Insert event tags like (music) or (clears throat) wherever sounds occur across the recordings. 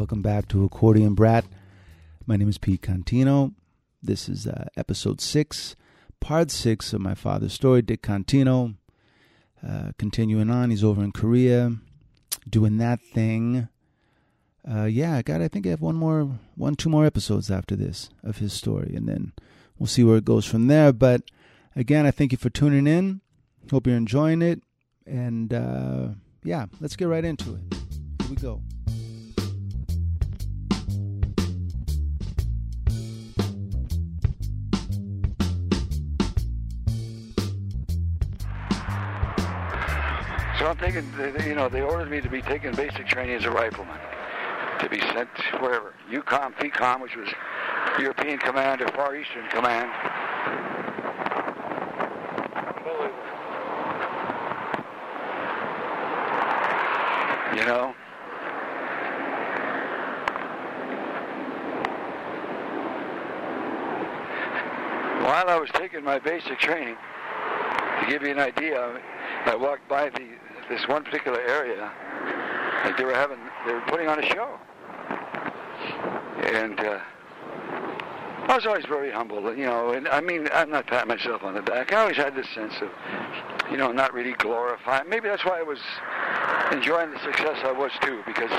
Welcome back to Accordion Brat. My name is Pete Contino. This is uh, episode six, part six of my father's story, Dick Contino. Uh, continuing on, he's over in Korea doing that thing. Uh, yeah, God. I think I have one more, one, two more episodes after this of his story, and then we'll see where it goes from there. But again, I thank you for tuning in. Hope you're enjoying it, and uh, yeah, let's get right into it. Here we go. So I'm taking, you know, they ordered me to be taking basic training as a rifleman, to be sent wherever. EUCOM, FECOM, which was European Command or Far Eastern Command. You know? While I was taking my basic training, to give you an idea, I walked by the this one particular area, and they were having, they were putting on a show, and uh, I was always very humble, you know. And I mean, I'm not patting myself on the back. I always had this sense of, you know, not really glorifying. Maybe that's why I was enjoying the success I was too, because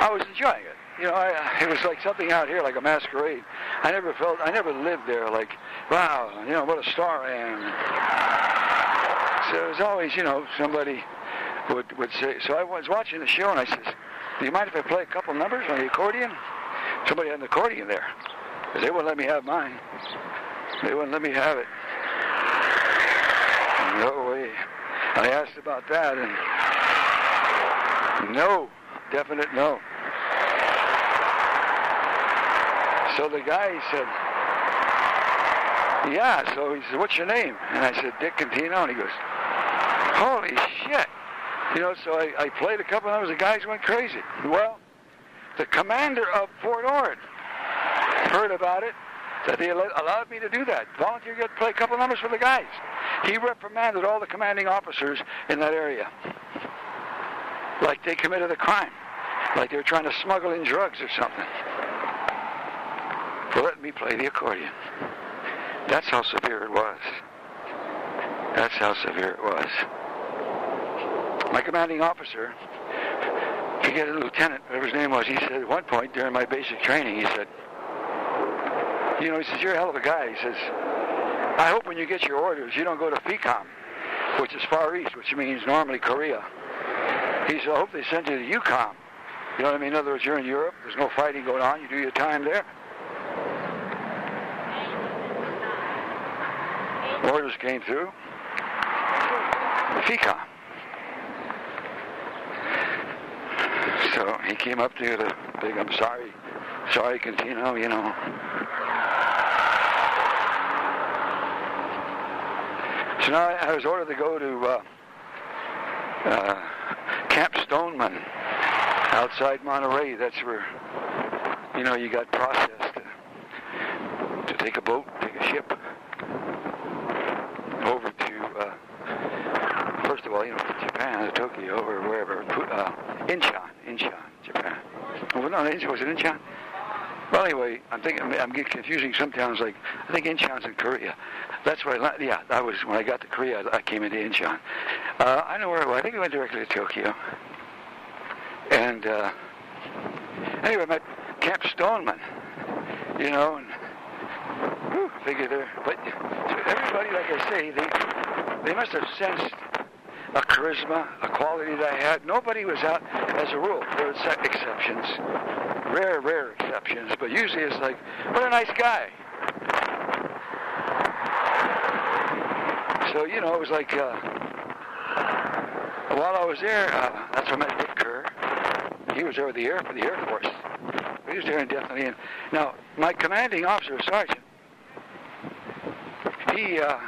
I was enjoying it. You know, I, it was like something out here, like a masquerade. I never felt, I never lived there. Like, wow, you know, what a star I am. So it was always, you know, somebody would would say. So I was watching the show, and I says, "Do you mind if I play a couple numbers on the accordion?" Somebody had an accordion there, they wouldn't let me have mine. They wouldn't let me have it. No way. I asked about that, and no, definite no. So the guy said, yeah, so he said, what's your name? And I said, Dick Contino. And he goes, holy shit. You know, so I, I played a couple of numbers. The guys went crazy. Well, the commander of Fort Ord heard about it, that they allowed me to do that. Volunteer to play a couple numbers for the guys. He reprimanded all the commanding officers in that area. Like they committed a crime. Like they were trying to smuggle in drugs or something. For letting me play the accordion. That's how severe it was. That's how severe it was. My commanding officer, forget a lieutenant, whatever his name was, he said at one point during my basic training, he said, you know, he says, you're a hell of a guy. He says, I hope when you get your orders, you don't go to FECOM, which is Far East, which means normally Korea. He said, I hope they send you to EUCOM. You know what I mean? In other words, you're in Europe, there's no fighting going on, you do your time there. Orders came through. FECOM. So he came up to the big, I'm sorry, sorry, Contino, you know. So now I was ordered to go to uh, uh, Camp Stoneman outside Monterey. That's where, you know, you got processed to, to take a boat, take a ship over to, uh, first of all, you know, Japan, Tokyo, or wherever, uh, Incheon. Oh, no, was it Incheon? Well, anyway, I'm thinking I'm getting confusing sometimes. Like I think Incheon's in Korea. That's where I yeah. I was when I got to Korea. I came into Incheon. Uh, I know where. I think I went directly to Tokyo. And uh, anyway, I met Camp Stoneman. You know, and whew, figure there. But everybody, like I say, they they must have sensed a charisma, a quality that I had. Nobody was out, as a rule. There were exceptions, rare, rare exceptions, but usually it's like, what a nice guy. So, you know, it was like, uh, while I was there, uh, that's when I met Dick Kerr. He was with the Air, for the Air Force. He was there indefinitely. Now, my commanding officer, Sergeant, he, uh,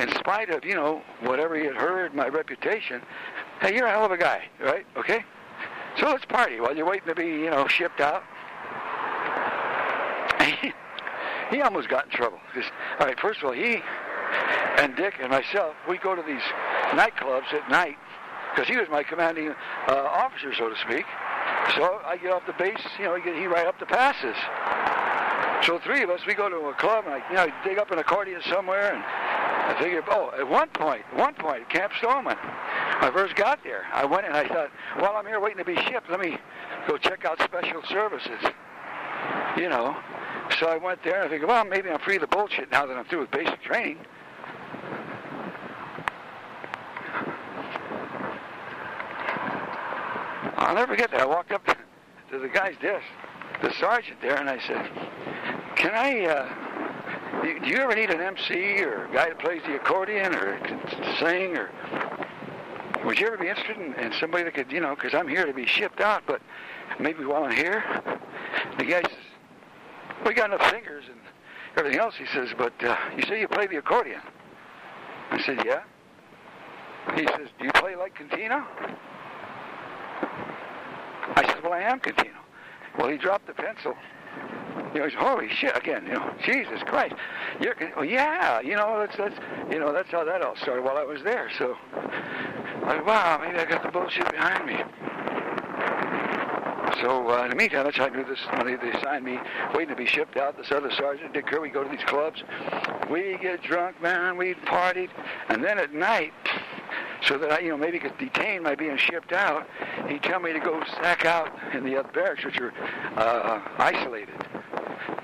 in spite of, you know, whatever he had heard, my reputation, hey, you're a hell of a guy, right? Okay? So let's party while you're waiting to be, you know, shipped out. (laughs) He, almost got in trouble. All right, first of all, he and Dick and myself, we go to these nightclubs at night because he was my commanding uh, officer, so to speak. So I get off the base, you know, he, he right up the passes. So three of us, we go to a club and I, you know, I dig up an accordion somewhere and I figured, oh, at one point, one point, Camp Stoneman, I first got there, I went and I thought, while I'm here waiting to be shipped, let me go check out special services. You know. So I went there and I figured, well, maybe I'm free of the bullshit now that I'm through with basic training. I'll never forget that. I walked up to the guy's desk, the sergeant there, and I said, "Can I? Uh, do you ever need an MC or a guy that plays the accordion or can sing or?" Would you ever be interested in, in somebody that could, you know, because I'm here to be shipped out, but maybe while I'm here, the guy says, we got enough fingers and everything else. He says, but uh, you say you play the accordion. I said, yeah. He says, do you play like Contino? I said, well, I am Contino. Well, he dropped the pencil. You know, holy shit again. You know, Jesus Christ. You're, yeah. You know, that's that's you know that's how that all started while I was there. So, like, wow, maybe I got the bullshit behind me. So uh, in the meantime, that's how I knew this. When they, they signed me, waiting to be shipped out. This other sergeant, Dick Kerr, we go to these clubs. We get drunk, man. We partied, and then at night, so that I, you know, maybe get detained by being shipped out, he'd tell me to go sack out in the other barracks, which are uh, isolated.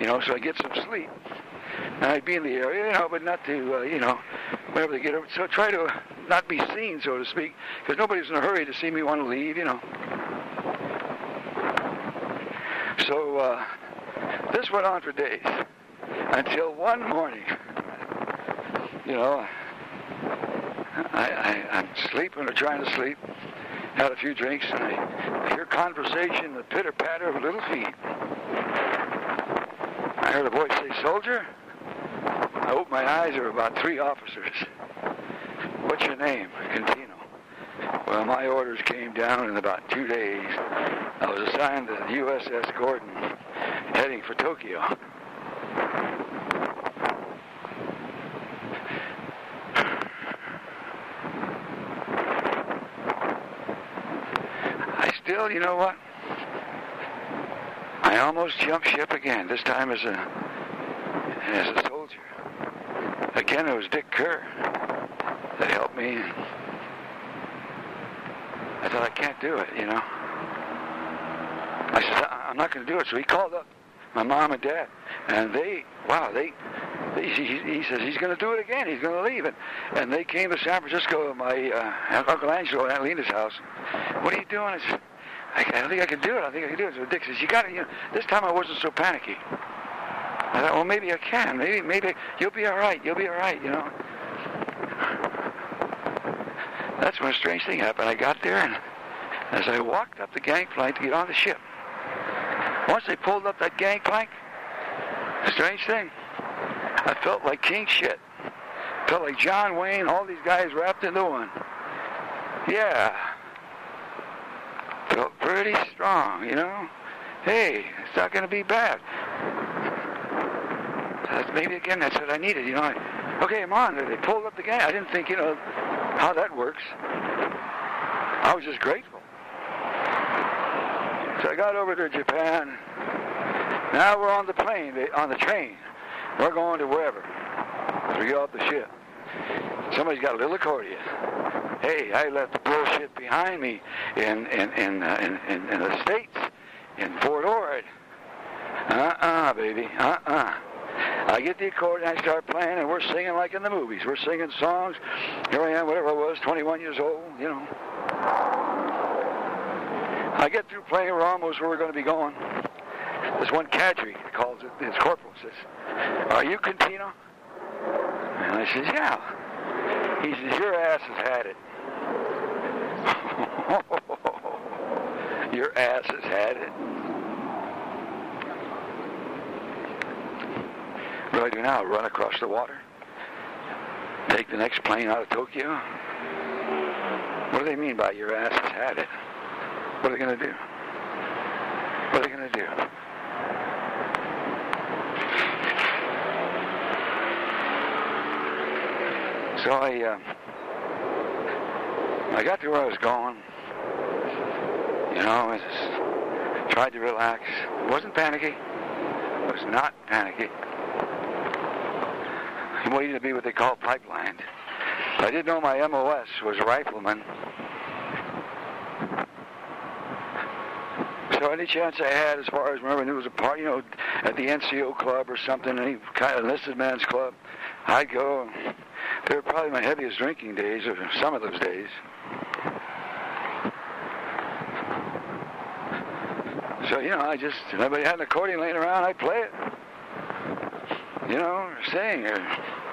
You know, so I get some sleep. And I'd be in the area, you know, but not to, uh, you know, whenever they get over. So try to not be seen, so to speak, because nobody's in a hurry to see me want to leave, you know. So uh, this went on for days until one morning, you know, I, I, I'm sleeping or trying to sleep, had a few drinks, and I hear conversation, the pitter patter of little feet. Heard a voice say, Soldier? I opened my eyes, were about three officers. What's your name? Contino. Well, my orders came down in about two days. I was assigned to the USS Gordon, heading for Tokyo. I still, you know what? I almost jumped ship again. This time as a as a soldier. Again, it was Dick Kerr that helped me. I thought I can't do it, you know. I said I'm not going to do it. So he called up my mom and dad, and they, wow, they, they he, he says he's going to do it again. He's going to leave it, and they came to San Francisco, my uh, Uncle Angelo at Lena's house. What are you doing? I said, I, I don't think I can do it. I think I can do it. Dick says, you got to, you know, this time I wasn't so panicky. I thought, well, maybe I can. Maybe, maybe you'll be all right. You'll be all right, you know. That's when a strange thing happened. I got there, and as I walked up the gangplank to get on the ship, once they pulled up that gangplank, strange thing, I felt like king shit. Felt like John Wayne, all these guys wrapped into one. Yeah. Felt pretty strong, you know. Hey, it's not going to be bad. That's maybe again, that's what I needed, you know. Okay, I'm on. They pulled up the gang. I didn't think, you know, how that works. I was just grateful. So I got over to Japan. Now we're on the plane, on the train. We're going to wherever. We get off the ship. Somebody's got a little accordion. Hey, I left the bullshit behind me in in in uh, in, in, in the states, in Fort Ord. Uh-uh, baby. Uh-uh. I get the accordion, I start playing, and we're singing like in the movies. We're singing songs. Here I am, whatever I was, 21 years old, you know. I get through playing, we're almost where we're going to be going. There's one cadre, calls it, his corporal says, Are you Contino? And I says, Yeah. He says, Your ass has had it. Your ass has had it. What do I do now? Run across the water? Take the next plane out of Tokyo? What do they mean by your ass has had it? What are they going to do? What are they going to do? So I, uh, I got to where I was going. You know, I just Tried to relax. Wasn't panicky. It Was not panicky. I'm waiting to be what they call pipelined. I didn't know my MOS was rifleman. So any chance I had, as far as remember, there was a part, you know, at the NCO club or something, any kind of enlisted man's club, I'd go. They were probably my heaviest drinking days, or some of those days. So you know, I just if anybody had an accordion laying around, I'd play it. You know, sing or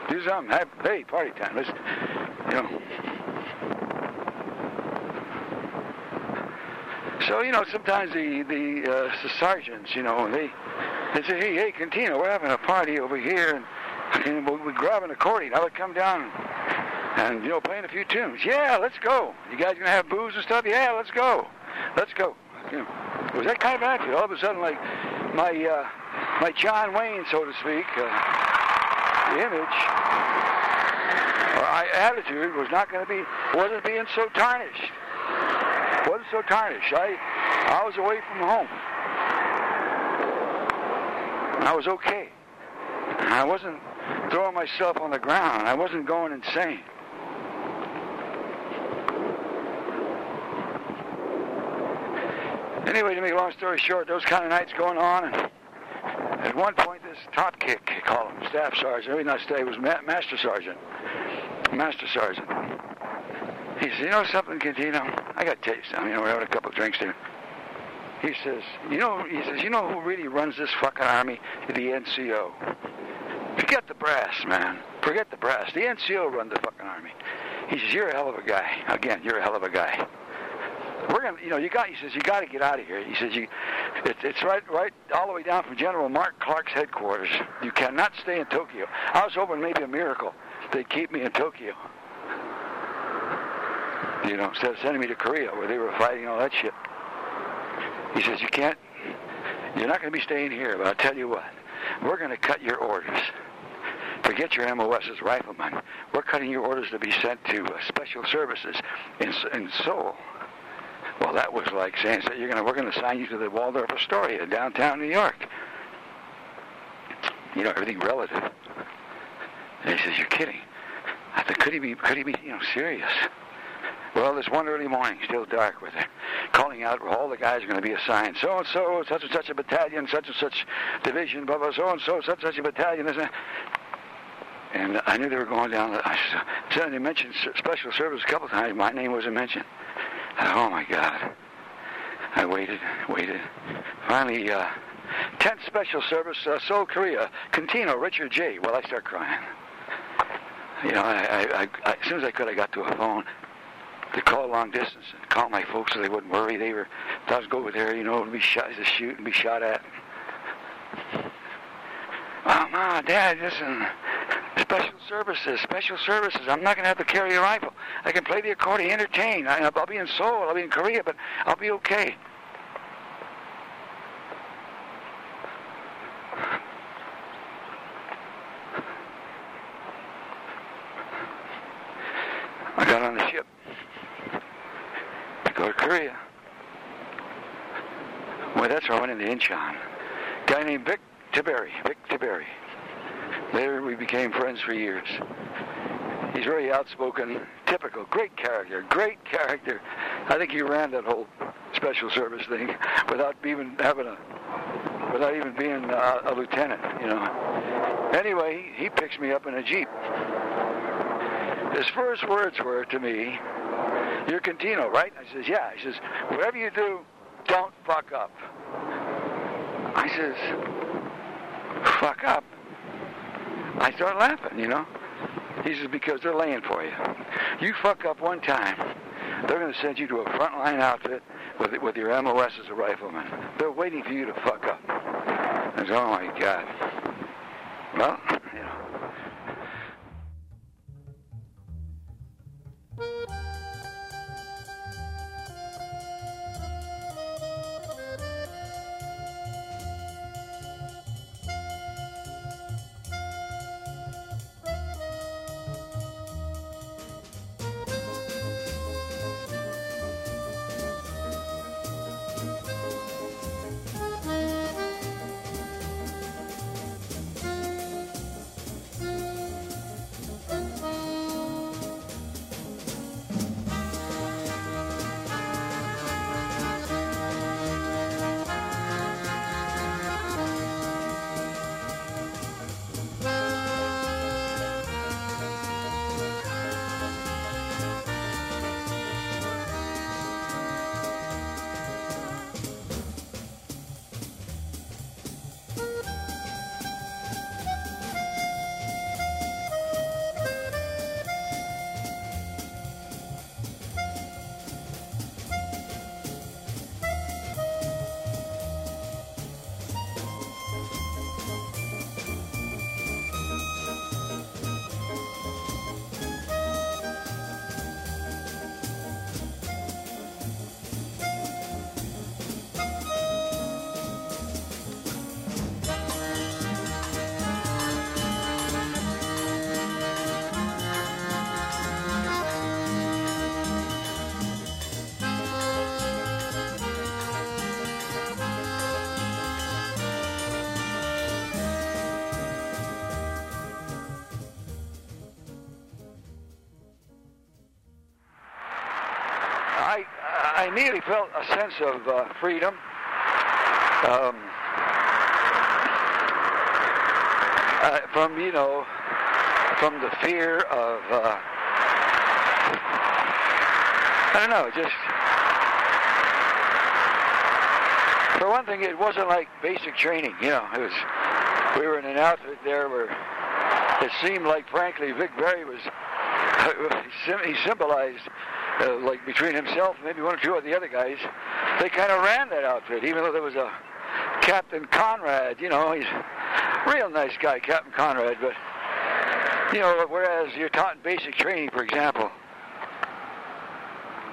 do something. Have, hey, party time. Let's, you know. So you know, sometimes the the, uh, the sergeants, you know, they they say, hey, hey, Cantino, we're having a party over here, and, and we, we grab an accordion. I would come down and you know, playing a few tunes. Yeah, let's go. You guys gonna have booze and stuff? Yeah, let's go. Let's go. You know, it was that kind of attitude. All of a sudden, like my uh, my John Wayne, so to speak, uh, the image my attitude was not going to be wasn't being so tarnished. wasn't so tarnished. I I was away from home. I was okay. I wasn't throwing myself on the ground. I wasn't going insane. Anyway, to make a long story short, those kind of nights going on, and at one point, this top kick, call him, staff sergeant, every night stay was ma- master sergeant, master sergeant. He says, you know something, Cantino? I got to tell you something. You know, we're having a couple of drinks there. He says, you know, he says, you know who really runs this fucking army? The NCO. Forget the brass, man. Forget the brass. The NCO run the fucking army. He says, you're a hell of a guy. Again, you're a hell of a guy. We're gonna, you know, you got. He says, you got to get out of here. He says, you, it, it's right, right, all the way down from General Mark Clark's headquarters. You cannot stay in Tokyo. I was hoping maybe a miracle they'd keep me in Tokyo. You know, instead of sending me to Korea where they were fighting all that shit. He says, you can't. You're not going to be staying here, but I'll tell you what. We're going to cut your orders. Forget your MOS as rifleman. We're cutting your orders to be sent to uh, special services in, in Seoul. Well, that was like saying, so you're gonna, we're going to assign you to the Waldorf Astoria downtown New York. You know, everything relative. And he says, you're kidding. I said, could he be, could he be, you know, serious? Well, this one early morning, still dark with her, calling out where all the guys are going to be assigned. So and so, such and such a battalion, such and such division, blah blah. So and so, such and such a battalion. Isn't it? And I knew they were going down. I said, they mentioned special service a couple times. My name wasn't mentioned. Oh my God. I waited, waited. Finally, uh, 10th Special Service, uh, Seoul, Korea, Cantino, Richard J. Well, I start crying. You know, I, I, I, as soon as I could, I got to a phone to call long distance and call my folks so they wouldn't worry. They were, I was go over there, you know, to be shot, to shoot and be shot at. Oh, Mom, Dad, listen, special services, special services. I'm not going to have to carry a rifle. I can play the accordion, entertain. I, I'll be in Seoul, I'll be in Korea, but I'll be okay. I got on the ship to go to Korea. Well, that's where I went into Incheon. Guy named Vic Tiberi. Vic Tiberi. Later, we became friends for years. He's very outspoken, typical, great character, great character. I think he ran that whole special service thing without even having a, without even being a, a lieutenant, you know. Anyway, he picks me up in a jeep. His first words were to me, "You're Cantino, right?" I says, "Yeah." He says, "Whatever you do, don't fuck up." I says, "Fuck up." I start laughing, you know. He says, because they're laying for you. You fuck up one time, they're going to send you to a frontline outfit with, with your MOS as a rifleman. They're waiting for you to fuck up. I said, oh my God. Well, I immediately felt a sense of uh, freedom. Um, uh, from you know, from the fear of uh, I don't know, just for one thing, it wasn't like basic training. You know, it was we were in an outfit there where it seemed like, frankly, Vic Berry was (laughs) he symbolized uh, like between himself maybe one or two of the other guys. They kind of ran that outfit, even though there was a Captain Conrad. You know, he's a real nice guy, Captain Conrad, but you know, whereas you're taught in basic training, for example,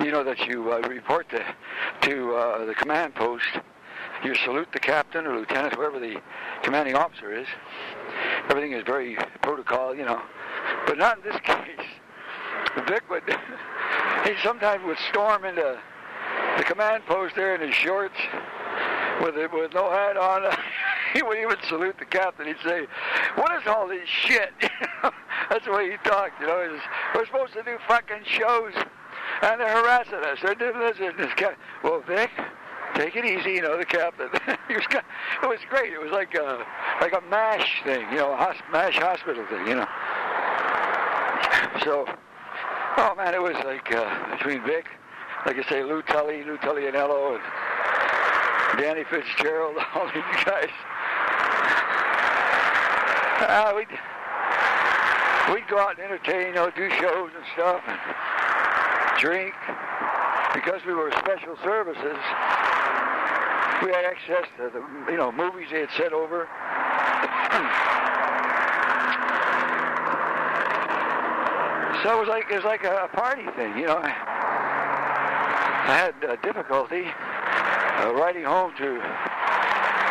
you know that you uh, report to to uh, the command post. You salute the captain or lieutenant, whoever the commanding officer is. Everything is very protocol, you know. But not in this (laughs) case. Vic would, (laughs) he sometimes would storm into the command post there in his shorts with it, with no hat on. (laughs) he would even salute the captain. He'd say, "What is all this shit?" (laughs) That's the way he talked. You know, was, we're supposed to do fucking shows, and they're harassing us. They're doing this and this. Well, Vic, take it easy. You know, the captain. (laughs) he was. It was great. It was like a like a mash thing. You know, a mash hospital thing. You know. So, oh man, it was like uh, between Vic, like I say, Lou Tully, Lou Tullianello, and Danny Fitzgerald, (laughs) all these guys. Uh, we'd we'd go out and entertain, you know, do shows and stuff, and drink. Because we were special services, we had access to the, you know, movies they had set over. (clears throat) so it was like it was like a party thing, you know. I had uh, difficulty uh, writing home to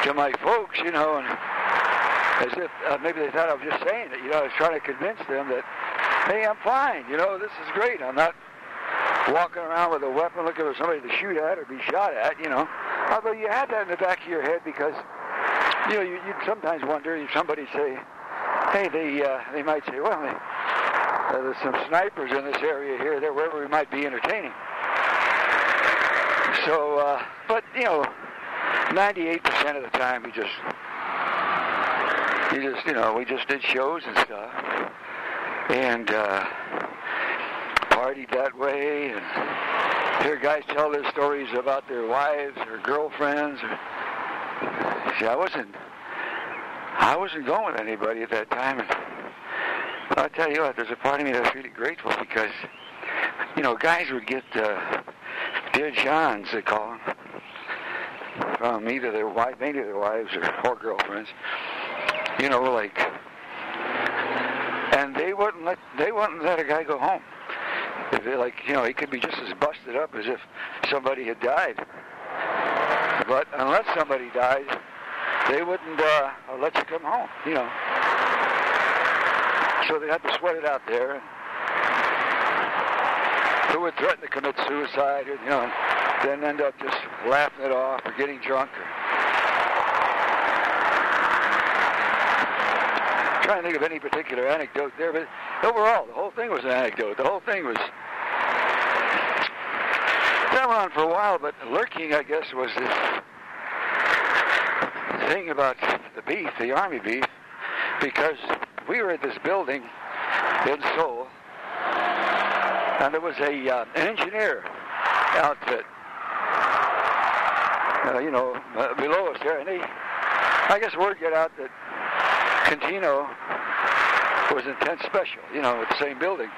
to my folks, you know, and as if uh, maybe they thought I was just saying it. You know, I was trying to convince them that, hey, I'm fine. You know, this is great. I'm not walking around with a weapon looking for somebody to shoot at or be shot at. You know, although you had that in the back of your head because, you know, you, you'd sometimes wonder if somebody say, hey, they uh, they might say, well, they, uh, there's some snipers in this area here, there, wherever we might be entertaining. So, uh, but you know, 98% of the time we just you just, you know, we just did shows and stuff, and uh, partied that way, and hear guys tell their stories about their wives or girlfriends. See, I wasn't, I wasn't going with anybody at that time, and I'll tell you what, there's a part of me that's really grateful because, you know, guys would get uh, Dear Johns, they call them, from either their wife, mainly their wives or, or girlfriends you know, like, and they wouldn't let they wouldn't let a guy go home. They like, you know, he could be just as busted up as if somebody had died. But unless somebody died, they wouldn't uh, let you come home. You know. So they had to sweat it out there. Who would threaten to commit suicide, or, you know, then end up just laughing it off or getting drunk or trying to think of any particular anecdote there, but overall, the whole thing was an anecdote. The whole thing was that went on for a while, but lurking, I guess, was this thing about the beef, the army beef, because we were at this building in Seoul, and there was a uh, an engineer outfit, uh, you know, uh, below us there, and they, I guess word got out that Cantino was intense special, you know, at the same building.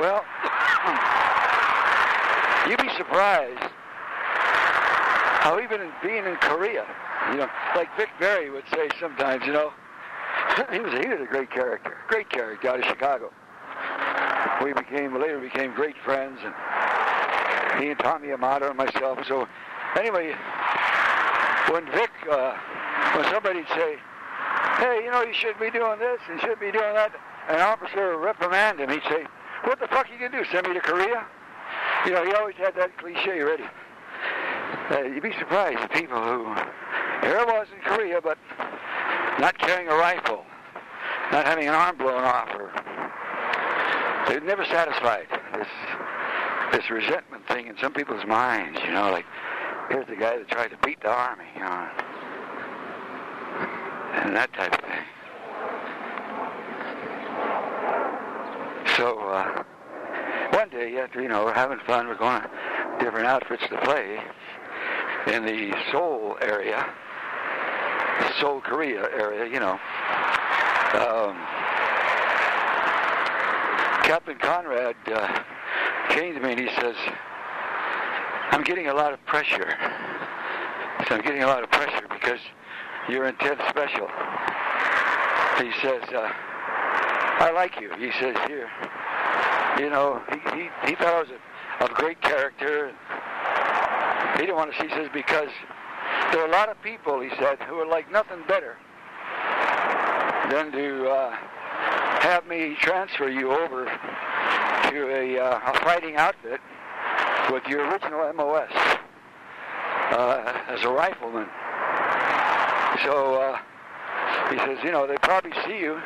Well, (clears throat) you'd be surprised how even in being in Korea, you know, like Vic Berry would say sometimes, you know, (laughs) he was he was a great character, great character out of Chicago. We became later became great friends, and he and Tommy Amato and myself. So anyway, when Vic uh, when somebody'd say, hey, you know, you should be doing this, you should be doing that, an officer would reprimand him. He'd say, what the fuck are you to do, send me to Korea? You know, he always had that cliche ready. Uh, you'd be surprised at people who, here I was in Korea, but not carrying a rifle, not having an arm blown off, or they're never satisfied. It's, this resentment thing in some people's minds, you know, like here's the guy that tried to beat the army, you know, and that type of thing. So uh, one day, after you know, we're having fun, we're going to different outfits to play in the Seoul area, Seoul, Korea area, you know. Um, Captain Conrad uh, came to me and he says, I'm getting a lot of pressure. So I'm getting a lot of pressure because you're in 10th Special. He says, uh, I like you. He says, here. You know, he, he, he thought I was a, a great character. He didn't want to see, says, because there are a lot of people, he said, who are like nothing better than to uh, have me transfer you over to a, uh, a fighting outfit with your original MOS uh, as a rifleman. So uh, he says, you know, they probably see you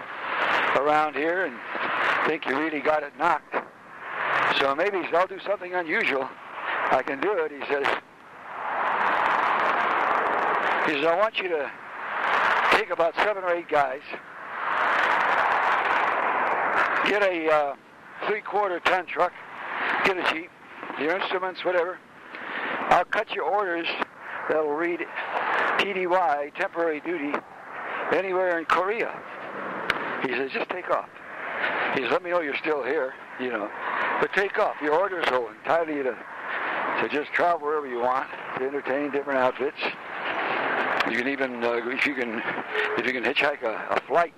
around here and think you really got it knocked. So maybe I'll do something unusual. I can do it. He says, he says, I want you to take about seven or eight guys, get a uh, three-quarter ton truck, get a jeep, your instruments, whatever. I'll cut your orders that'll read TDY, temporary duty, anywhere in Korea. He says, just take off. He says, let me know you're still here, you know. But take off. Your orders will entitle you to, to just travel wherever you want, to entertain different outfits. You can even, uh, if you can, if you can hitchhike a, a flight,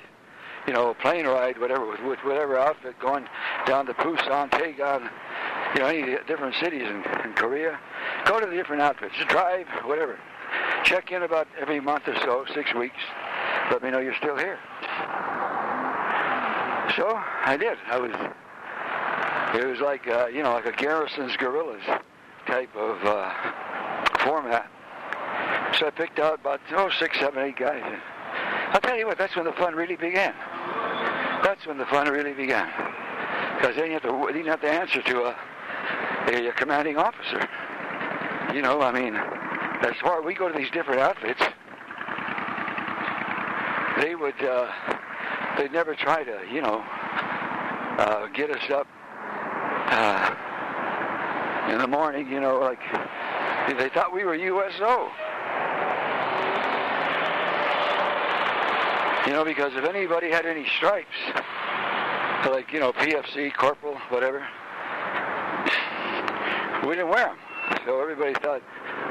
you know, a plane ride, whatever, with, with whatever outfit, going down to Busan, Daejeon, you know, any different cities in, in Korea. Go to the different outfits, drive, whatever. Check in about every month or so, six weeks. Let me know you're still here. So I did. I was. It was like uh, you know, like a Garrison's Gorillas type of uh, format. So I picked out about oh six, seven, eight guys. I'll tell you what, that's when the fun really began. That's when the fun really began. Because then you have to, you didn't have to answer to a, a, a commanding officer. You know, I mean, as far as we go to these different outfits, they would, uh, they'd never try to, you know, uh, get us up uh, in the morning, you know, like they thought we were USO. You know, because if anybody had any stripes, like, you know, PFC, corporal, whatever, we didn't wear them. So everybody thought,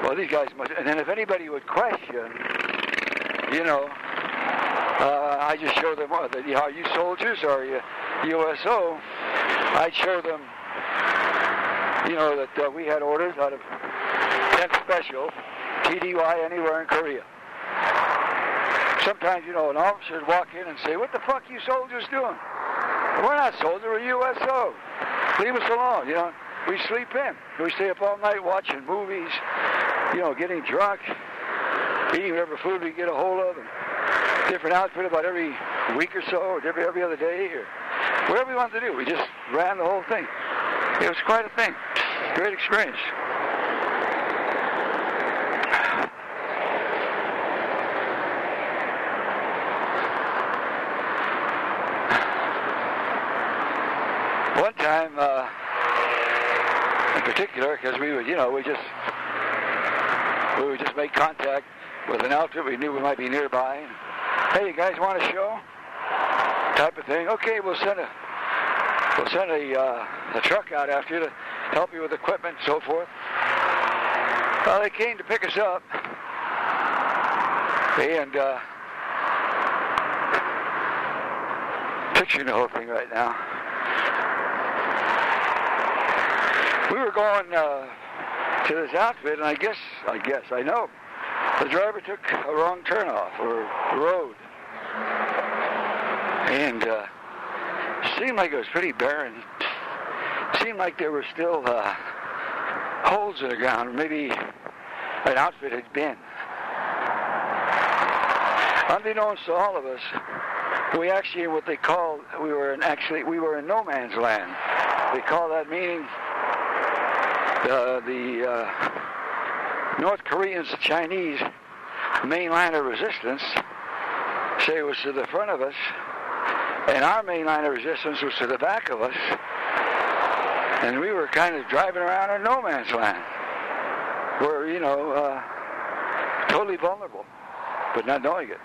well, these guys must. And then if anybody would question, you know, uh, I just show them, what, are you soldiers or are you USO? I'd show them, you know, that uh, we had orders out of 10th Special, TDY anywhere in Korea. Sometimes, you know, an officer would walk in and say, what the fuck you soldiers doing? We're not soldiers, we're USO. Leave us alone, you know. We sleep in. We stay up all night watching movies, you know, getting drunk, eating whatever food we get a hold of, and different outfit about every week or so, or every, every other day, or whatever we wanted to do. We just ran the whole thing. It was quite a thing. Great experience. One time, uh, in particular, because we would, you know, we just we would just make contact with an outfit we knew we might be nearby. Hey, you guys want a show? Type of thing. Okay, we'll send a we'll send a uh, a truck out after you to help you with equipment and so forth. Well, they came to pick us up, and uh, picturing the whole thing right now. We were going uh, to this outfit, and I guess, I guess, I know, the driver took a wrong turn off or road, and uh, seemed like it was pretty barren. Seemed like there were still uh, holes in the ground, maybe an outfit had been. Unbeknownst to all of us, we actually what they call we were in actually we were in no man's land. They call that meaning uh, the uh, North Koreans, the Chinese main line of resistance, say was to the front of us, and our main line of resistance was to the back of us, and we were kind of driving around in no man's land. We're, you know, uh, totally vulnerable, but not knowing it.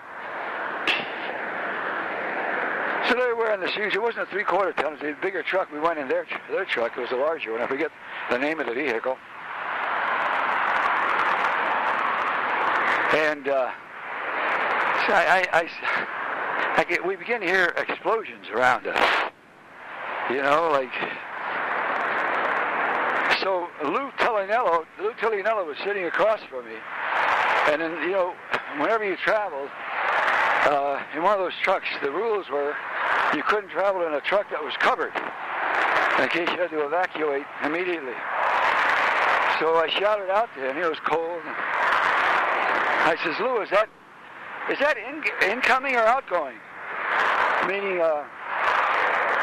So they were in this huge, it wasn't a three-quarter ton, it was a bigger truck. We went in their, their truck, it was a larger one. I forget the name of the vehicle. And uh, I, I, I, I get, we begin to hear explosions around us. You know, like so Lou Telinello, Lou Telinello was sitting across from me, and then you know, whenever you traveled uh, in one of those trucks, the rules were you couldn't travel in a truck that was covered in case you had to evacuate immediately. So I shouted out to him. It was cold. I says, Lou, is that is that in, incoming or outgoing? Meaning, uh,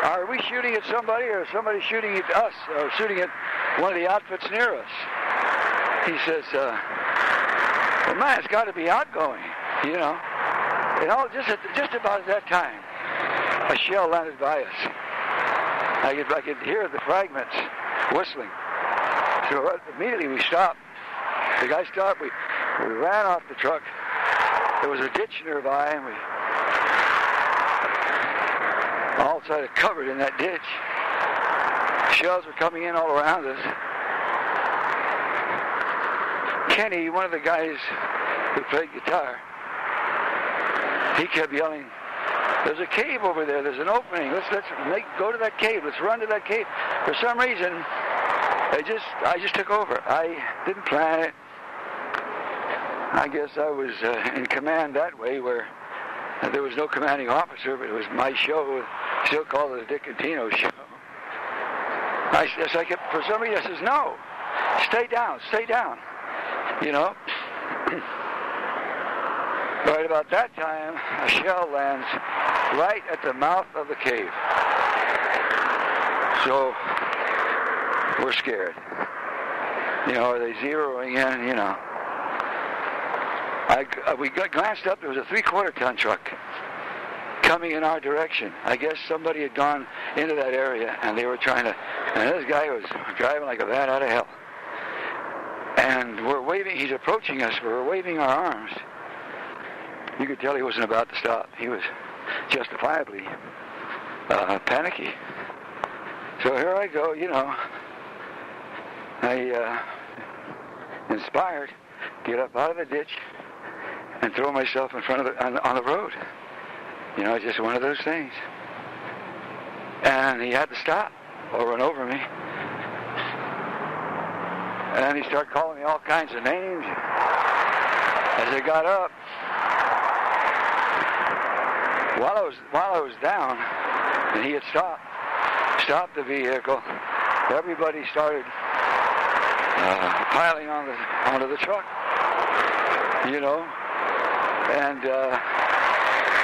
are we shooting at somebody or somebody shooting at us or shooting at one of the outfits near us? He says, uh, well, man, it's got to be outgoing, you know. And all just at, just about at that time, a shell landed by us. I could I could hear the fragments whistling. So immediately we stopped. The guy stopped. We we ran off the truck. There was a ditch nearby, and we all sort of covered in that ditch. Shells were coming in all around us. Kenny, one of the guys who played guitar, he kept yelling, "There's a cave over there. There's an opening. Let's let's make go to that cave. Let's run to that cave." For some reason, I just I just took over. I didn't plan it. I guess I was uh, in command that way, where there was no commanding officer, but it was my show. Still called it the Dick Contino show. I, yes, I kept, for some reason, I says, no, stay down, stay down. You know? (clears throat) right about that time, a shell lands right at the mouth of the cave. So, we're scared. You know, are they zeroing in? You know. I, uh, we got glanced up. There was a three-quarter ton truck coming in our direction. I guess somebody had gone into that area and they were trying to. And this guy was driving like a bat out of hell. And we're waving. He's approaching us. We're waving our arms. You could tell he wasn't about to stop. He was justifiably uh, panicky. So here I go. You know, I uh, inspired, get up out of the ditch and throw myself in front of the on, on the road. You know, it's just one of those things. And he had to stop or run over me. And he started calling me all kinds of names. As I got up, while I was while I was down, and he had stopped, stopped the vehicle. Everybody started uh, piling on the onto the truck. You know, and. Uh,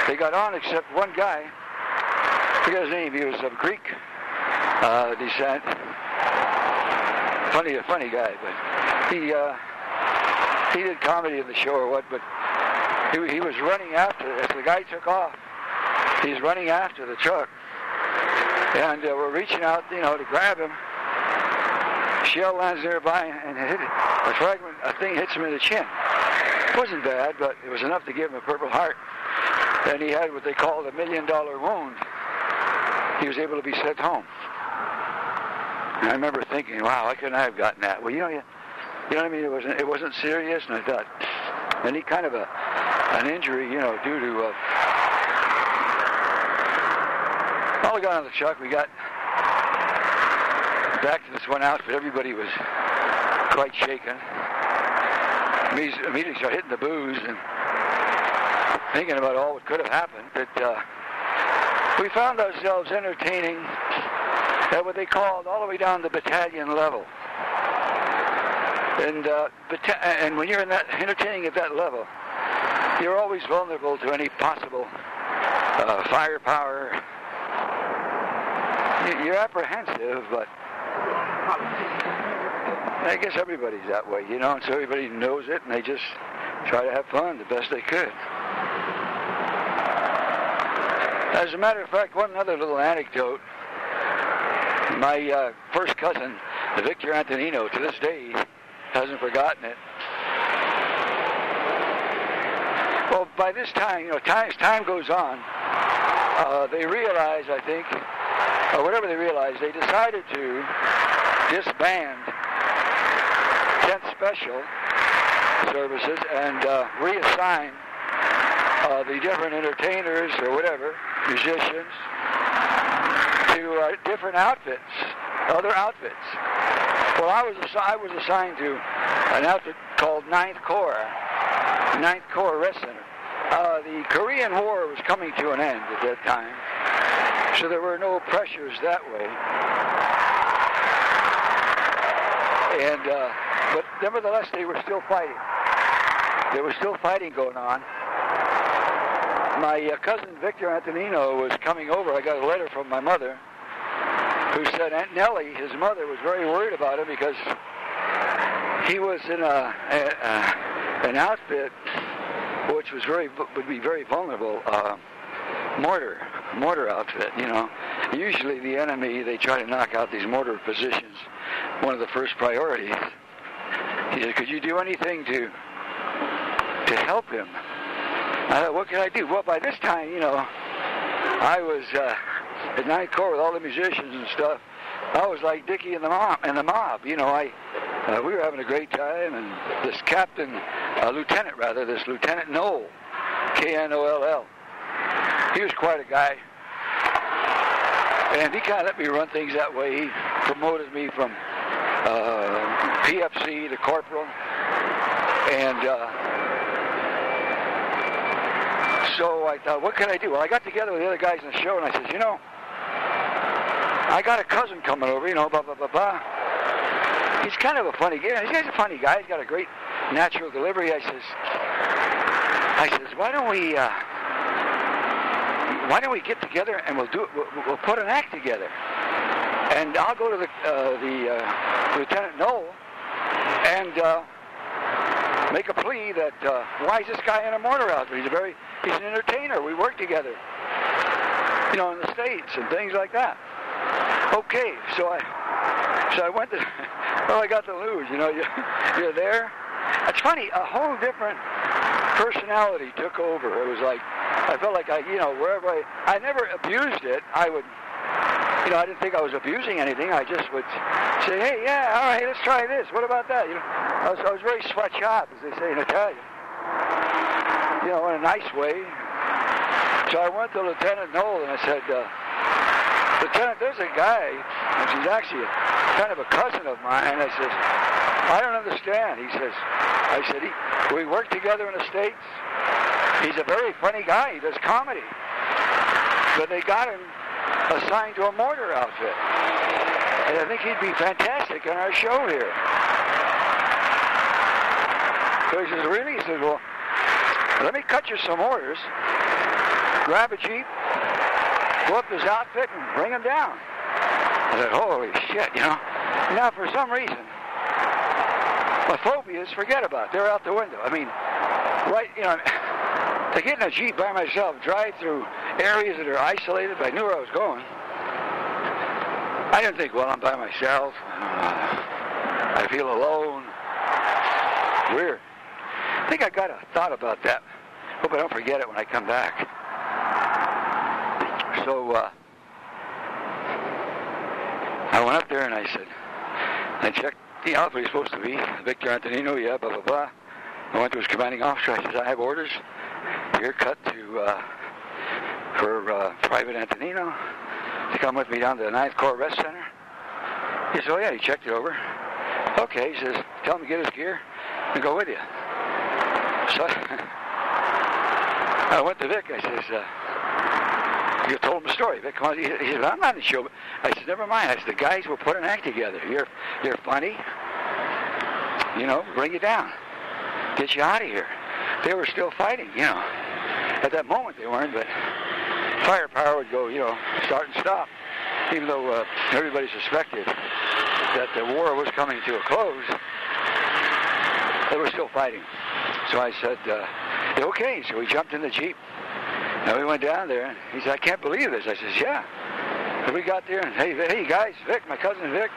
they got on except one guy. I forget his name. He was of Greek uh, descent. Funny, a funny guy, but he uh, he did comedy in the show or what. But he, he was running after as the guy took off. He's running after the truck, and uh, we're reaching out, you know, to grab him. Shell lands nearby and hit it. A fragment, a thing hits him in the chin. It wasn't bad, but it was enough to give him a Purple Heart and he had what they called a million dollar wound. He was able to be sent home. And I remember thinking, wow, why couldn't I have gotten that? Well, you know, you, you know what I mean? It wasn't, it wasn't serious, and I thought, any kind of a, an injury, you know, due to, uh, we got on the truck, we got back to this one house, but everybody was quite shaken. Immediately started hitting the booze, and thinking about all that could have happened, but uh, we found ourselves entertaining at what they called all the way down to battalion level. And uh, bata- and when you're in that entertaining at that level, you're always vulnerable to any possible uh, firepower. You're apprehensive, but I guess everybody's that way, you know, and so everybody knows it, and they just try to have fun the best they could. As a matter of fact, one other little anecdote. My uh, first cousin, Victor Antonino, to this day hasn't forgotten it. Well, by this time, you know, time, as time goes on, uh, they realize, I think, or whatever they realized, they decided to disband 10th Special services and uh, reassign uh, the different entertainers or whatever, musicians, to uh, different outfits, other outfits. Well, I was assi- I was assigned to an outfit called Ninth Corps, Ninth Corps Rest Center. Uh, the Korean War was coming to an end at that time, so there were no pressures that way. And uh, but nevertheless, they were still fighting. There was still fighting going on. My uh, cousin Victor Antonino was coming over. I got a letter from my mother who said Aunt Nellie, his mother, was very worried about him because he was in a, a, a an outfit which was very would be very vulnerable. Uh, mortar, mortar outfit. You know, usually the enemy they try to knock out these mortar positions. One of the first priorities. He said, "Could you do anything to to help him?" I thought, "What can I do?" Well, by this time, you know, I was uh, at Ninth Corps with all the musicians and stuff. I was like Dickie and the mob. And the mob, you know, I uh, we were having a great time, and this captain, uh, lieutenant rather, this Lieutenant Knoll, K-N-O-L-L. He was quite a guy, and he kind of let me run things that way. He promoted me from uh, PFC to corporal, and uh, so I thought, what can I do? Well, I got together with the other guys in the show, and I said, you know, I got a cousin coming over, you know, blah blah blah blah. He's kind of a funny guy. He's a funny guy. He's got a great natural delivery. I says, I says, why don't we, uh, why don't we get together and we'll do it. We'll, we'll put an act together, and I'll go to the uh, the uh, Lieutenant Knoll and uh, make a plea that uh, why is this guy in a mortar outfit? He's a very he's an entertainer. We work together, you know, in the states and things like that. Okay, so I so I went to (laughs) well I got to lose. You know, you (laughs) you're there. It's funny. A whole different personality took over. It was like I felt like I you know wherever I I never abused it. I would. You know, I didn't think I was abusing anything. I just would say, "Hey, yeah, all right, let's try this. What about that?" You know, I was, I was very sweatshop, as they say in Italian. You know, in a nice way. So I went to Lieutenant Knoll and I said, uh, Lieutenant, there's a guy, and she's actually a, kind of a cousin of mine. And I says, I don't understand. He says, I said, we work together in the States. He's a very funny guy. He does comedy. But they got him assigned to a mortar outfit. And I think he'd be fantastic on our show here. So he says, really? He says, well, let me cut you some orders. Grab a Jeep, go up to his outfit and bring him down. I said, holy shit, you know. Now, for some reason, my phobias, forget about it. They're out the window. I mean, right, you know, to get in a Jeep by myself, drive through areas that are isolated, but I knew where I was going. I didn't think, well, I'm by myself. Uh, I feel alone. Weird. I think I got a thought about that. Hope I don't forget it when I come back. So uh, I went up there and I said, I checked the outfit he's supposed to be. Victor Antonino, yeah, blah, blah, blah. I went to his commanding officer. I said, I have orders. Here cut to uh, for uh, Private Antonino to come with me down to the Ninth Corps Rest Center. He said, oh, yeah, he checked it over. Okay, he says, tell him to get his gear and go with you. So (laughs) I went to Vic. I says, uh, you told him the story. Vic, come on. He he said, I'm not in the show. I said, never mind. I said, the guys will put an act together. You're, you're funny. You know, bring you down. Get you out of here. They were still fighting, you know. At that moment they weren't, but firepower would go, you know, start and stop. Even though uh, everybody suspected that the war was coming to a close, they were still fighting. So I said, uh, okay. So we jumped in the Jeep. And we went down there. He said, I can't believe this. I says, yeah. And we got there and, hey, hey guys, Vic, my cousin Vic.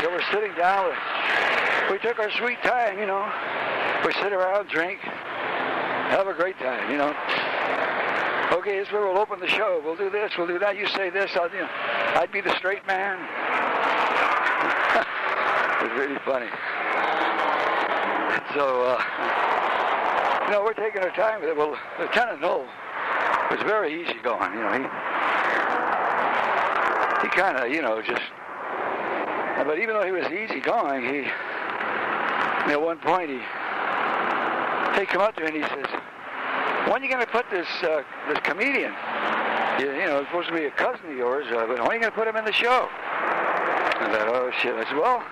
So we're sitting down. We took our sweet time, you know. We sit around, drink, have a great time, you know. Okay, this is where we'll open the show. We'll do this, we'll do that. You say this, I'll, you know, I'd be the straight man. (laughs) it's really funny. So, uh, you know, we're taking our time with it. Well, Lieutenant Knoll was very easygoing. You know, he he kind of, you know, just. But even though he was easygoing, he, at one point, he he come up to me and he says, "When are you going to put this uh, this comedian? You, you know, it's supposed to be a cousin of yours, uh, but when are you going to put him in the show?" I thought, "Oh shit!" I said, "Well."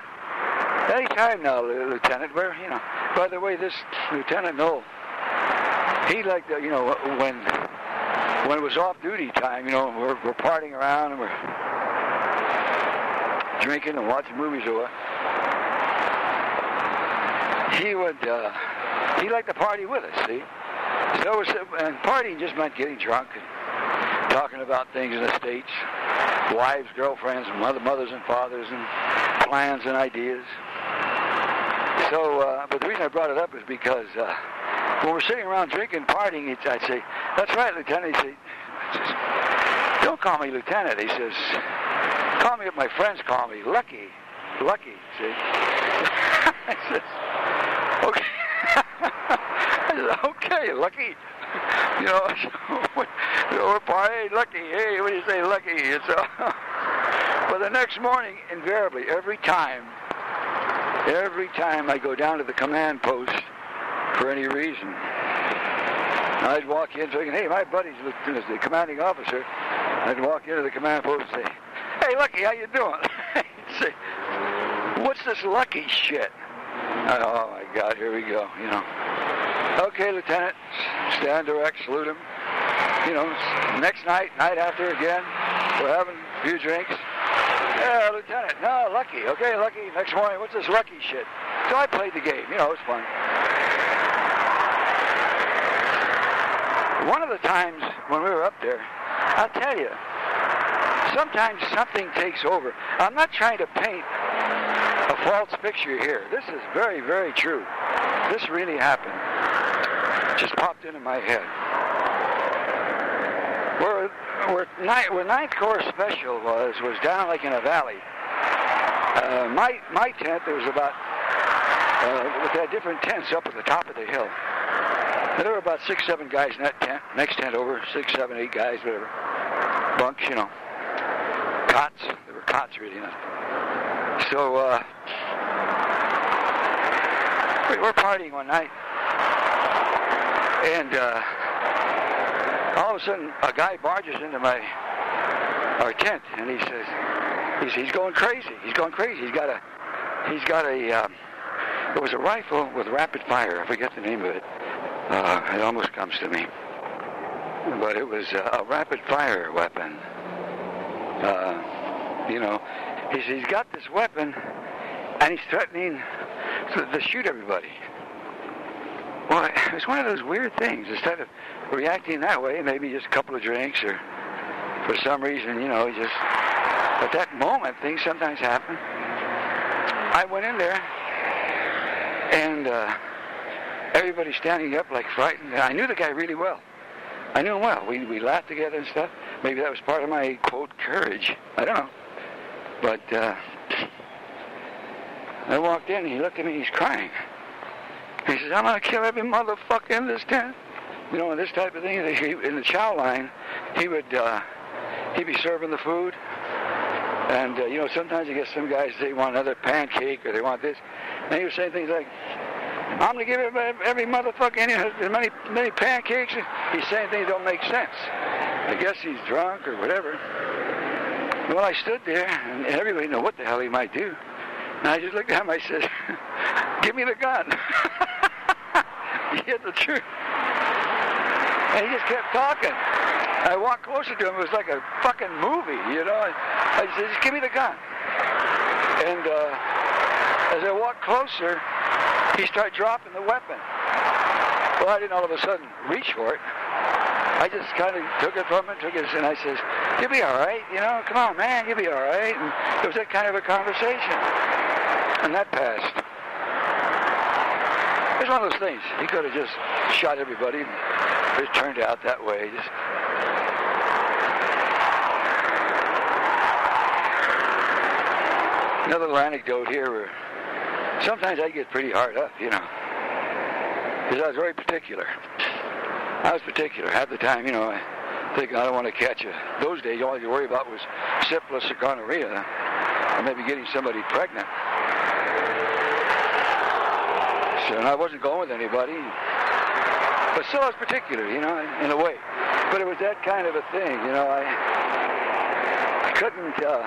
Any time now, Lieutenant. Where you know, by the way, this Lieutenant Knoll, he liked, you know, when when it was off duty time, you know, we're, we're partying around and we're drinking and watching movies or what. He would, uh, he liked to party with us, see? So, was, and partying just meant getting drunk and talking about things in the States, wives, girlfriends, mother, mothers and fathers, and plans and ideas. So, uh, but the reason I brought it up is because uh, when we're sitting around drinking, partying, I'd say, "That's right, Lieutenant." He says, "Don't call me Lieutenant." He says, "Call me what my friends call me, Lucky, Lucky." See? (laughs) I says, "Okay." I (laughs) said, "Okay, Lucky." You know, (laughs) so partying, Lucky. Hey, what do you say, Lucky? It's uh, (laughs) but the next morning, invariably, every time every time I go down to the command post for any reason. I'd walk in thinking, hey, my buddy's the commanding officer. I'd walk into the command post and say, hey, Lucky, how you doing? Say, what's this Lucky shit? Oh, my God, here we go, you know. Okay, Lieutenant, stand direct, salute him. You know, next night, night after again, we're having a few drinks. Yeah, Lieutenant. No, Lucky. Okay, Lucky. Next morning, what's this Lucky shit? So I played the game. You know, it was fun. One of the times when we were up there, I'll tell you, sometimes something takes over. I'm not trying to paint a false picture here. This is very, very true. This really happened. Just popped into my head. We're where, ninth, where Ninth Corps Special was was down like in a valley. Uh, my my tent there was about uh, with that different tents up at the top of the hill. There were about six, seven guys in that tent. Next tent over, six, seven, eight guys, whatever. Bunks, you know. Cots. There were cots really. You know. So uh, we were partying one night, and. Uh, all of a sudden a guy barges into my our tent and he says he's, he's going crazy. He's going crazy. He's got a he's got a um, it was a rifle with rapid fire. I forget the name of it. Uh, it almost comes to me. But it was a, a rapid fire weapon. Uh, you know he's, he's got this weapon and he's threatening to, to shoot everybody well, it was one of those weird things. Instead of reacting that way, maybe just a couple of drinks, or for some reason, you know, just at that moment, things sometimes happen. I went in there, and uh, everybody standing up like frightened. I knew the guy really well. I knew him well. We we laughed together and stuff. Maybe that was part of my quote courage. I don't know. But uh, I walked in, and he looked at me. He's crying. He says, I'm going to kill every motherfucker in this tent. You know, and this type of thing. In the chow line, he would, uh, he'd be serving the food. And, uh, you know, sometimes you get some guys, they want another pancake or they want this. And he was saying things like, I'm going to give every, every motherfucker any, many, many pancakes. He's saying things that don't make sense. I guess he's drunk or whatever. Well, I stood there, and everybody knew what the hell he might do. And I just looked at him, I said, (laughs) give me the gun. (laughs) (laughs) he hit the truth. And he just kept talking. I walked closer to him. It was like a fucking movie, you know. I said, just give me the gun. And uh, as I walked closer, he started dropping the weapon. Well, I didn't all of a sudden reach for it. I just kind of took it from him, took it, and I says, "You'll be all right, you know. Come on, man, you'll be all right." And it was that kind of a conversation, and that passed. It's one of those things. He could have just shot everybody. It turned out that way. Just another little anecdote here. Where sometimes I get pretty hard up, you know, because I was very particular. I was particular. Half the time, you know, I think I don't want to catch a. Those days, all you worry about was syphilis or gonorrhea, or maybe getting somebody pregnant. And I wasn't going with anybody, but still I was particular, you know, in a way. But it was that kind of a thing, you know. I I couldn't. Uh,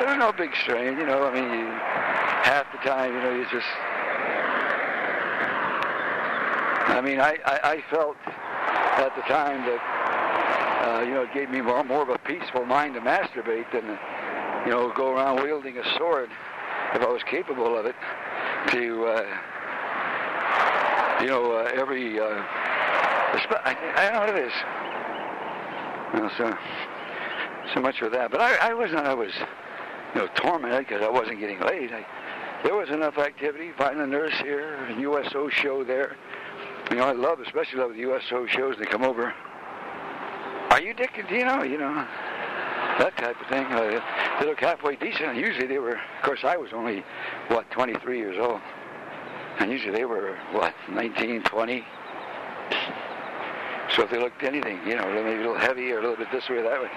there was no big strain, you know. I mean, you, half the time, you know, you just. I mean, I, I, I felt at the time that, uh, you know, it gave me more, more of a peaceful mind to masturbate than, you know, go around wielding a sword if I was capable of it to, uh, you know, uh, every, uh, I, I don't know what it is. Well, so, so much for that. But I, I wasn't, I was, you know, tormented because I wasn't getting laid. I, there was enough activity, finding a nurse here, a USO show there. You know, I love, especially love the USO shows. They come over. Are you Dick Dino? You know, that type of thing. Uh, they look halfway decent. Usually they were, of course, I was only, what, 23 years old. And usually they were, what, 19, 20. So if they looked anything, you know, maybe a little heavy or a little bit this way or that way.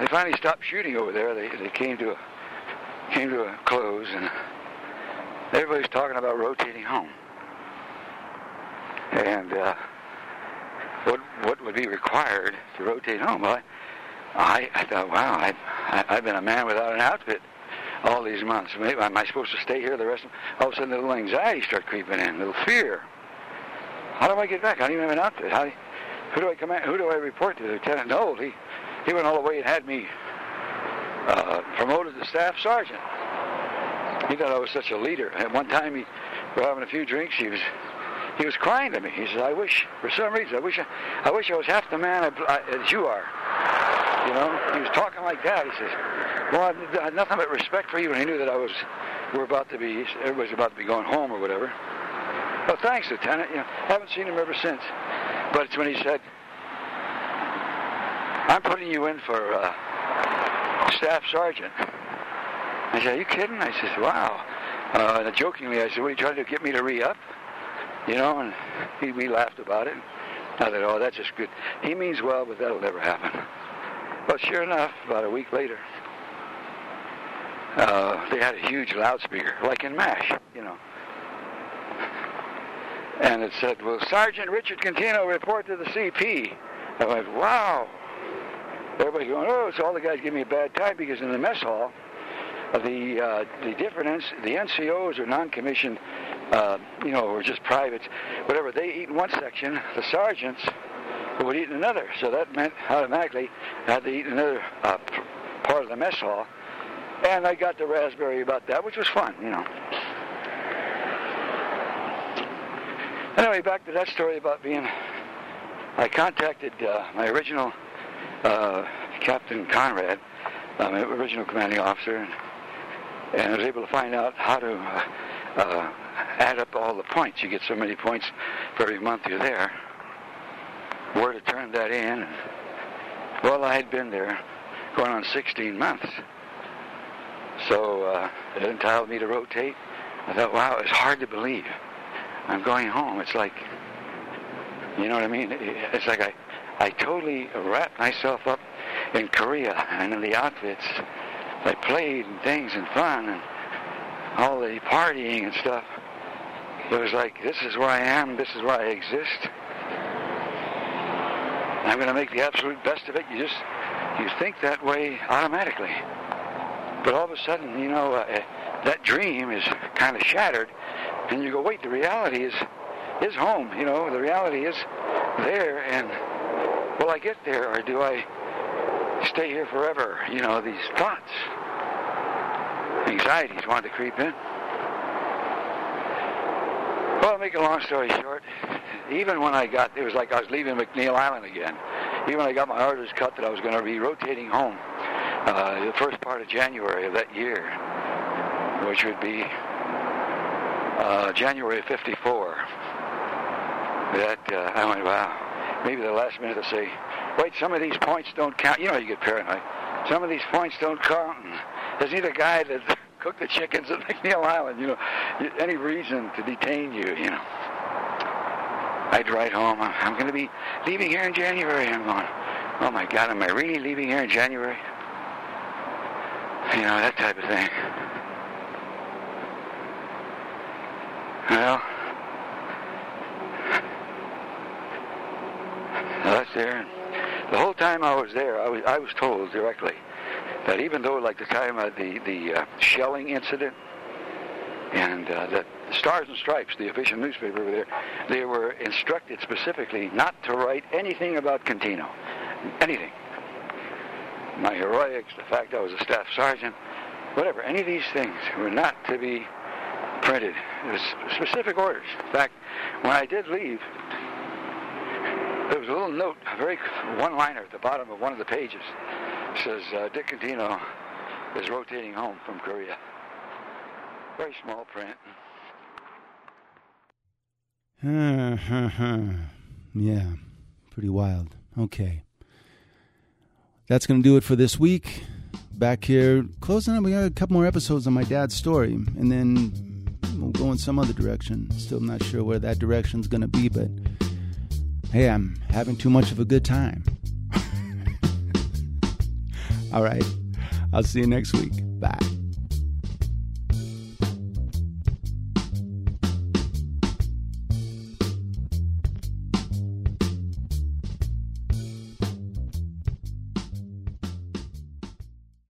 They finally stopped shooting over there. They, they came to a came to a close, and everybody's talking about rotating home. And uh, what what would be required to rotate home? Well, I I thought, wow, I, I I've been a man without an outfit all these months. Maybe am I supposed to stay here the rest of? All of a sudden, a little anxiety start creeping in, a little fear. How do I get back? I don't even have an outfit. How? Who do I command? Who do I report to? Lieutenant Knoll. He he went all the way and had me uh, promoted to staff sergeant. He thought I was such a leader. At one time, he, we were having a few drinks. He was he was crying to me. He said, "I wish, for some reason, I wish I, wish I was half the man I, as you are." You know, he was talking like that. He says, "Well, I had nothing but respect for you," and he knew that I was. We're about to be. Everybody's about to be going home or whatever. Well, thanks, Lieutenant. You know, haven't seen him ever since. But it's when he said, I'm putting you in for uh, staff sergeant. I said, are you kidding? I said, wow. Uh, and jokingly, I said, what are you trying to get me to re-up? You know, and he, we laughed about it. I thought, oh, that's just good. He means well, but that'll never happen. Well, sure enough, about a week later, uh, they had a huge loudspeaker, like in MASH, you know. And it said, will Sergeant Richard Contino report to the CP? I went, wow. Everybody's going, oh, so all the guys give me a bad time because in the mess hall, the uh, the different the NCOs or non-commissioned, uh, you know, or just privates, whatever. They eat in one section. The sergeants would eat in another. So that meant automatically I had to eat in another uh, part of the mess hall. And I got the raspberry about that, which was fun, you know. Anyway, back to that story about being. I contacted uh, my original uh, Captain Conrad, my original commanding officer, and, and I was able to find out how to uh, uh, add up all the points. You get so many points for every month you're there. Where to turn that in. Well, I had been there going on 16 months. So uh, it entitled me to rotate. I thought, wow, it's hard to believe. I'm going home. It's like, you know what I mean? It's like I, I totally wrapped myself up in Korea and in the outfits. I played and things and fun and all the partying and stuff. It was like, this is where I am, this is where I exist. I'm going to make the absolute best of it. You just, you think that way automatically. But all of a sudden, you know, uh, that dream is kind of shattered. And you go, wait, the reality is is home. You know, the reality is there, and will I get there, or do I stay here forever? You know, these thoughts, anxieties want to creep in. Well, to make a long story short, even when I got, it was like I was leaving McNeil Island again. Even when I got my orders cut that I was going to be rotating home uh, the first part of January of that year, which would be uh, January of 54. That uh, I went, wow. Maybe the last minute to say, wait, some of these points don't count. You know, you get paranoid. Some of these points don't count. And there's either guy that cooked the chickens at (laughs) McNeil Island. You know, any reason to detain you. You know. I'd write home. I'm going to be leaving here in January. I'm going. Oh my God, am I really leaving here in January? You know, that type of thing. Well, that's there. The whole time I was there, I was I was told directly that even though, like the time of the the uh, shelling incident, and uh, that Stars and Stripes, the official newspaper over there, they were instructed specifically not to write anything about Contino, anything. My heroics, the fact I was a staff sergeant, whatever, any of these things were not to be printed. It was specific orders. In fact, when I did leave, there was a little note, a very one-liner at the bottom of one of the pages. Says, uh, Dick Contino is rotating home from Korea. Very small print. (laughs) yeah, pretty wild. Okay. That's going to do it for this week. Back here, closing up, we got a couple more episodes on my dad's story, and then we'll go in some other direction. Still not sure where that direction's going to be, but hey, I'm having too much of a good time. All right. I'll see you next week. Bye.